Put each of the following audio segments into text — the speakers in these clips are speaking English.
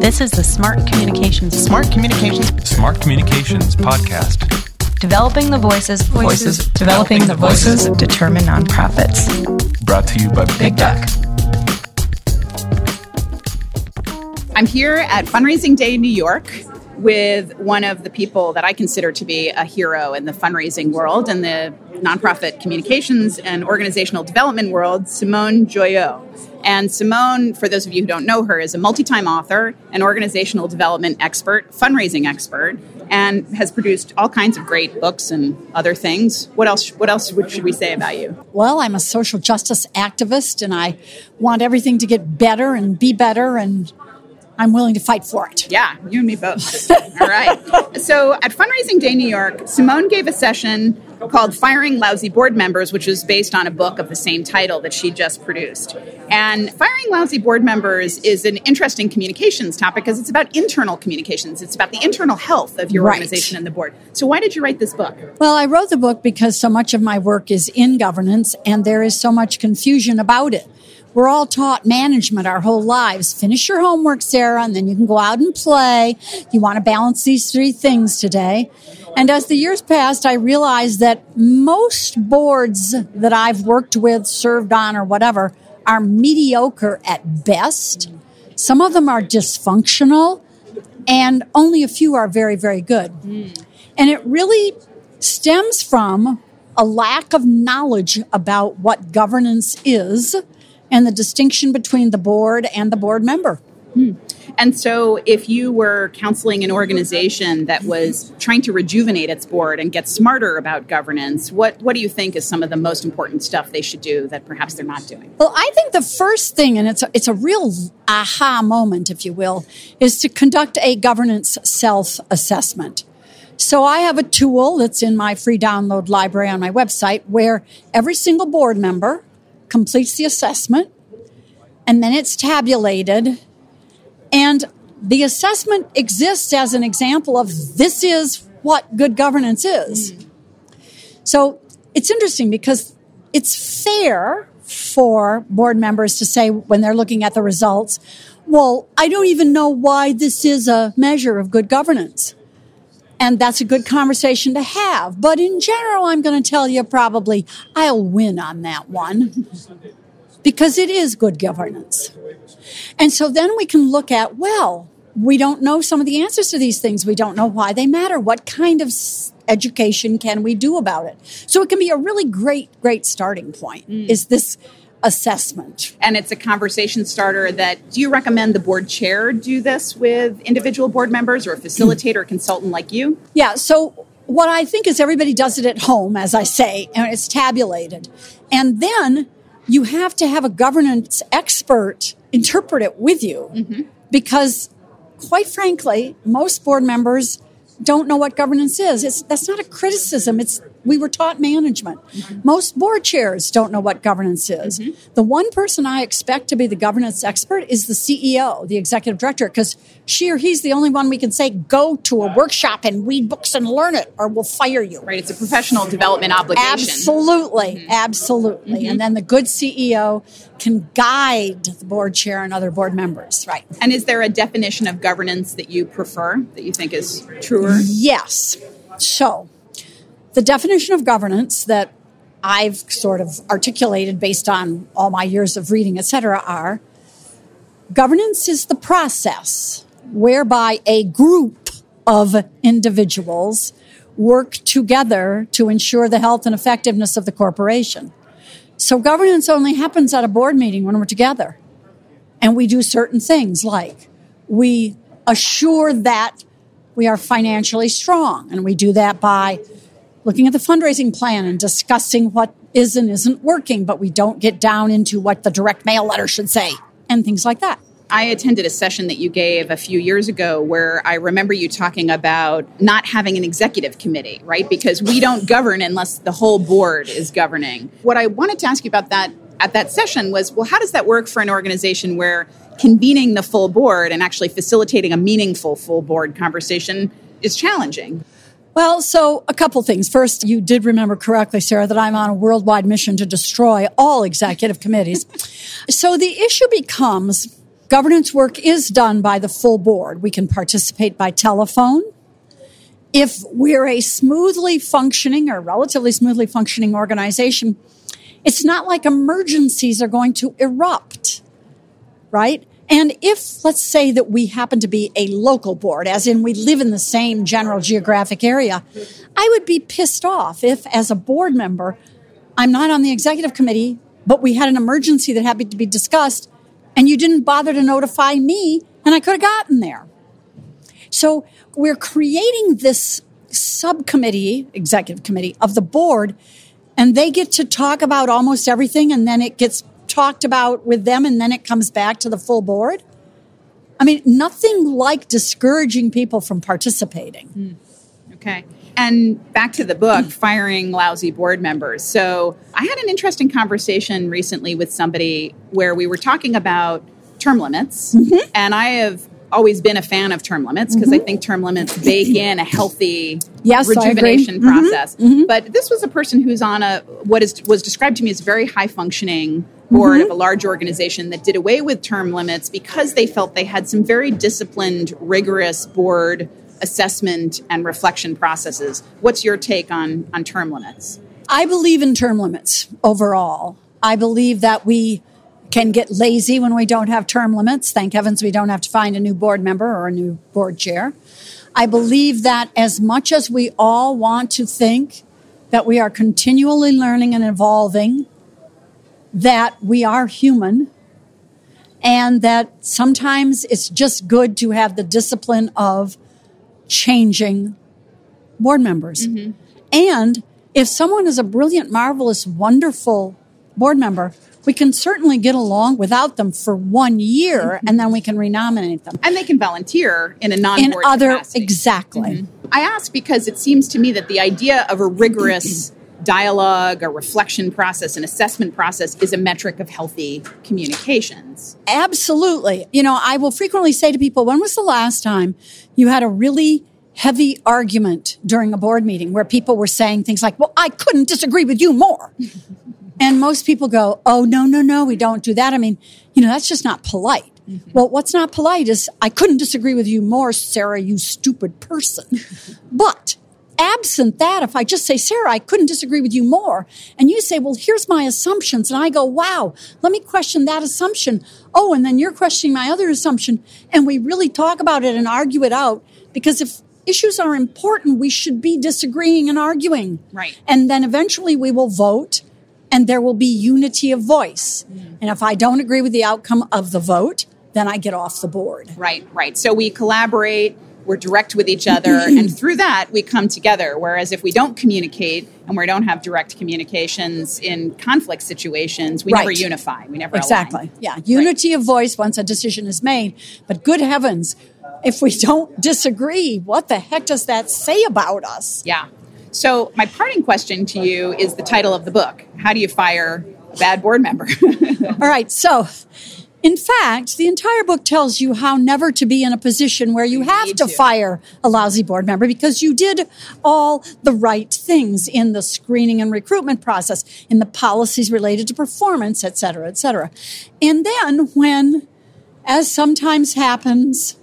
This is the Smart Communications Smart Communications Smart Communications Podcast. Developing the voices, Voices. developing the voices, determine nonprofits. Brought to you by Big Duck. I'm here at Fundraising Day in New York with one of the people that I consider to be a hero in the fundraising world and the nonprofit communications and organizational development world, Simone Joyaux. And Simone, for those of you who don't know her, is a multi time author, an organizational development expert, fundraising expert, and has produced all kinds of great books and other things. What else, what else should we say about you? Well, I'm a social justice activist and I want everything to get better and be better, and I'm willing to fight for it. Yeah, you and me both. All right. So at Fundraising Day New York, Simone gave a session called Firing Lousy Board Members, which is based on a book of the same title that she just produced. And firing lousy board members is an interesting communications topic because it's about internal communications. It's about the internal health of your Right. organization and the board. So why did you write this book? Well, I wrote the book because so much of my work is in governance and there is so much confusion about it. We're all taught management our whole lives. Finish your homework, Sarah, and then you can go out and play. You want to balance these three things today. And as the years passed, I realized that most boards that I've worked with, served on, or whatever are mediocre at best. Some of them are dysfunctional, and only a few are very, very good. Hmm. And it really stems from a lack of knowledge about what governance is and the distinction between the board and the board member. Hmm. And so, if you were counseling an organization that was trying to rejuvenate its board and get smarter about governance, what, what do you think is some of the most important stuff they should do that perhaps they're not doing? Well, I think the first thing, and it's a, it's a real aha moment, if you will, is to conduct a governance self assessment. So I have a tool that's in my free download library on my website where every single board member completes the assessment and then it's tabulated. And the assessment exists as an example of this is what good governance is. So it's interesting because it's fair for board members to say when they're looking at the results, well, I don't even know why this is a measure of good governance. And that's a good conversation to have. But in general, I'm going to tell you probably I'll win on that one because it is good governance. And so then we can look at, well, we don't know some of the answers to these things. We don't know why they matter. What kind of education can we do about it? So it can be a really great, great starting point mm. is this assessment. And it's a conversation starter that do you recommend the board chair do this with individual board members or a facilitator or consultant like you? Yeah. So what I think is everybody does it at home, as I say, and it's tabulated. And then you have to have a governance expert interpret it with you mm-hmm. because quite frankly, most board members don't know what governance is. It's, that's not a criticism. It's, we were taught management. Mm-hmm. Most board chairs don't know what governance is. Mm-hmm. The one person I expect to be the governance expert is the CEO, the executive director, because she or he's the only one we can say, go to a workshop and read books and learn it, or we'll fire you. Right, it's a professional development obligation. Absolutely, mm-hmm. absolutely. And then the good CEO can guide the board chair and other board members. Right. And is there a definition of governance that you prefer that you think is truer? Yes. So, the definition of governance that I've sort of articulated based on all my years of reading, et cetera, are governance is the process whereby a group of individuals work together to ensure the health and effectiveness of the corporation. So, governance only happens at a board meeting when we're together. And we do certain things like we assure that we are financially strong. And we do that by looking at the fundraising plan and discussing what is and isn't working, but we don't get down into what the direct mail letter should say and things like that. I attended a session that you gave a few years ago where I remember you talking about not having an executive committee, right? Because we don't govern unless the whole board is governing. What I wanted to ask you about that at that session was well, how does that work for an organization where convening the full board and actually facilitating a meaningful full board conversation is challenging? Well, so a couple things. First, you did remember correctly, Sarah, that I'm on a worldwide mission to destroy all executive committees. So the issue becomes Governance work is done by the full board. We can participate by telephone. If we're a smoothly functioning or relatively smoothly functioning organization, it's not like emergencies are going to erupt, right? And if, let's say that we happen to be a local board, as in we live in the same general geographic area, I would be pissed off if, as a board member, I'm not on the executive committee, but we had an emergency that happened to be discussed, and you didn't bother to notify me, and I could have gotten there. So we're creating this subcommittee, executive committee of the board, and they get to talk about almost everything, and then it gets talked about with them and then it comes back to the full board. I mean, nothing like discouraging people from participating. Mm. Okay. And back to the book, Firing Lousy Board Members. So I had an interesting conversation recently with somebody where we were talking about term limits. Mm-hmm. And I have always been a fan of term limits because mm-hmm. I think term limits bake in a healthy yes, rejuvenation mm-hmm. process. Mm-hmm. But this was a person who's on a what is was described to me as very high functioning board mm-hmm. of a large organization that did away with term limits because they felt they had some very disciplined, rigorous board assessment and reflection processes. What's your take on, on term limits? I believe in term limits overall. I believe that we can get lazy when we don't have term limits. Thank heavens we don't have to find a new board member or a new board chair. I believe that as much as we all want to think that we are continually learning and evolving, that we are human and that sometimes it's just good to have the discipline of changing board members. Mm-hmm. And if someone is a brilliant, marvelous, wonderful board member, we can certainly get along without them for one year mm-hmm. and then we can renominate them. And they can volunteer in a non board other capacity. exactly. Mm-hmm. I ask because it seems to me that the idea of a rigorous dialogue, a reflection process, an assessment process is a metric of healthy communications. Absolutely. You know, I will frequently say to people, when was the last time you had a really heavy argument during a board meeting where people were saying things like, well, I couldn't disagree with you more. and most people go, oh, no, no, no, we don't do that. I mean, you know, that's just not polite. Mm-hmm. Well, what's not polite is I couldn't disagree with you more, Sarah, you stupid person. but absent that, if I just say, Sarah, I couldn't disagree with you more, and you say, well, here's my assumptions, and I go, wow, let me question that assumption. Oh, and then you're questioning my other assumption, and we really talk about it and argue it out, because if issues are important, we should be disagreeing and arguing. Right. And then eventually we will vote, and there will be unity of voice. Mm. And if I don't agree with the outcome of the vote, then I get off the board. Right, right. So we collaborate we're direct with each other, and through that, we come together. Whereas if we don't communicate and we don't have direct communications in conflict situations, we right. never unify. We never exactly. Align. Yeah, unity right. of voice once a decision is made. But good heavens, if we don't disagree, what the heck does that say about us? Yeah. So my parting question to you is the title of the book. How do you fire a bad board member? All right. So in fact, the entire book tells you how never to be in a position where you, you have to, to, fire a lousy board member because you did all the right things in the screening and recruitment process, in the policies related to performance, et cetera, et cetera. And then when, as sometimes happens,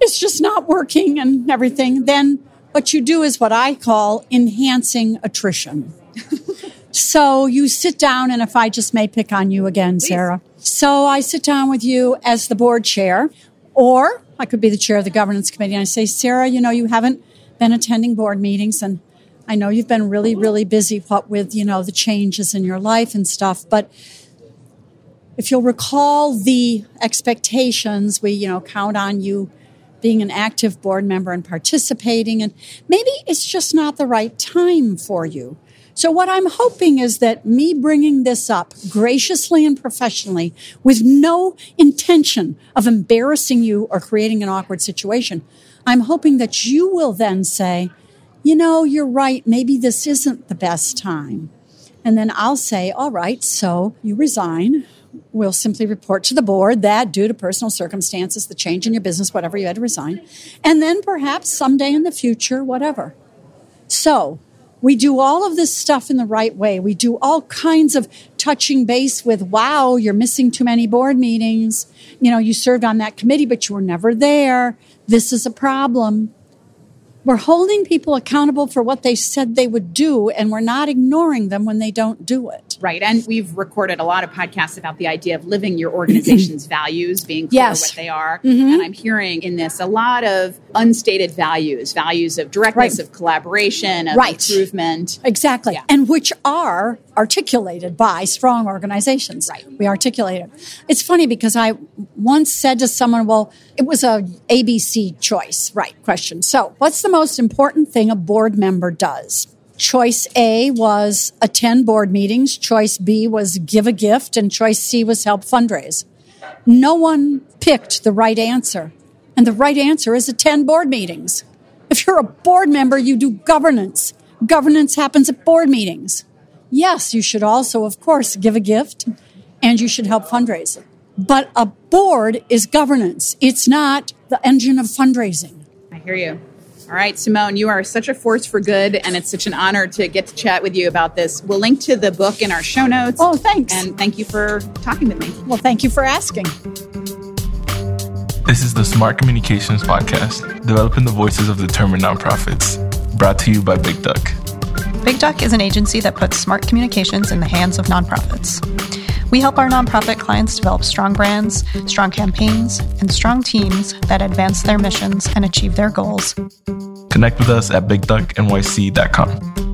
it's just not working and everything, then what you do is what I call enhancing attrition. so you sit down, and if I just may pick on you again, Please. Sarah so I sit down with you as the board chair, or I could be the chair of the governance committee, and I say, Sarah, you know, you haven't been attending board meetings, and I know you've been really, really busy what with, you know, the changes in your life and stuff, but if you'll recall the expectations, we, you know, count on you being an active board member and participating, and maybe it's just not the right time for you. So what I'm hoping is that me bringing this up graciously and professionally with no intention of embarrassing you or creating an awkward situation, I'm hoping that you will then say, you know, you're right. Maybe this isn't the best time. And then I'll say, all right, so you resign. We'll simply report to the board that due to personal circumstances, the change in your business, whatever, you had to resign. And then perhaps someday in the future, whatever. So We do all of this stuff in the right way. We do all kinds of touching base with, wow, you're missing too many board meetings. You know, you served on that committee, but you were never there. This is a problem. We're holding people accountable for what they said they would do, and we're not ignoring them when they don't do it. Right. And we've recorded a lot of podcasts about the idea of living your organization's values, being clear Yes. what they are. Mm-hmm. And I'm hearing in this a lot of unstated values, values of directness, Right. of collaboration, of Right. improvement. Exactly. Yeah. And which are articulated by strong organizations. Right. We articulate it. It's funny because I once said to someone, well, it was a ABC choice, right? Question. So what's the most important thing a board member does? Choice A was attend board meetings. Choice B was give a gift. And choice C was help fundraise. No one picked the right answer. And the right answer is attend board meetings. If you're a board member, you do governance. Governance happens at board meetings. Yes, you should also, of course, give a gift and you should help fundraise. But a board is governance. It's not the engine of fundraising. I hear you. All right, Simone, you are such a force for good, and it's such an honor to get to chat with you about this. We'll link to the book in our show notes. Oh, thanks. And thank you for talking with me. Well, thank you for asking. This is the Smart Communications Podcast, developing the voices of determined nonprofits. Brought to you by Big Duck. Big Duck is an agency that puts smart communications in the hands of nonprofits. We help our nonprofit clients develop strong brands, strong campaigns, and strong teams that advance their missions and achieve their goals. Connect with us at bigducknyc.com.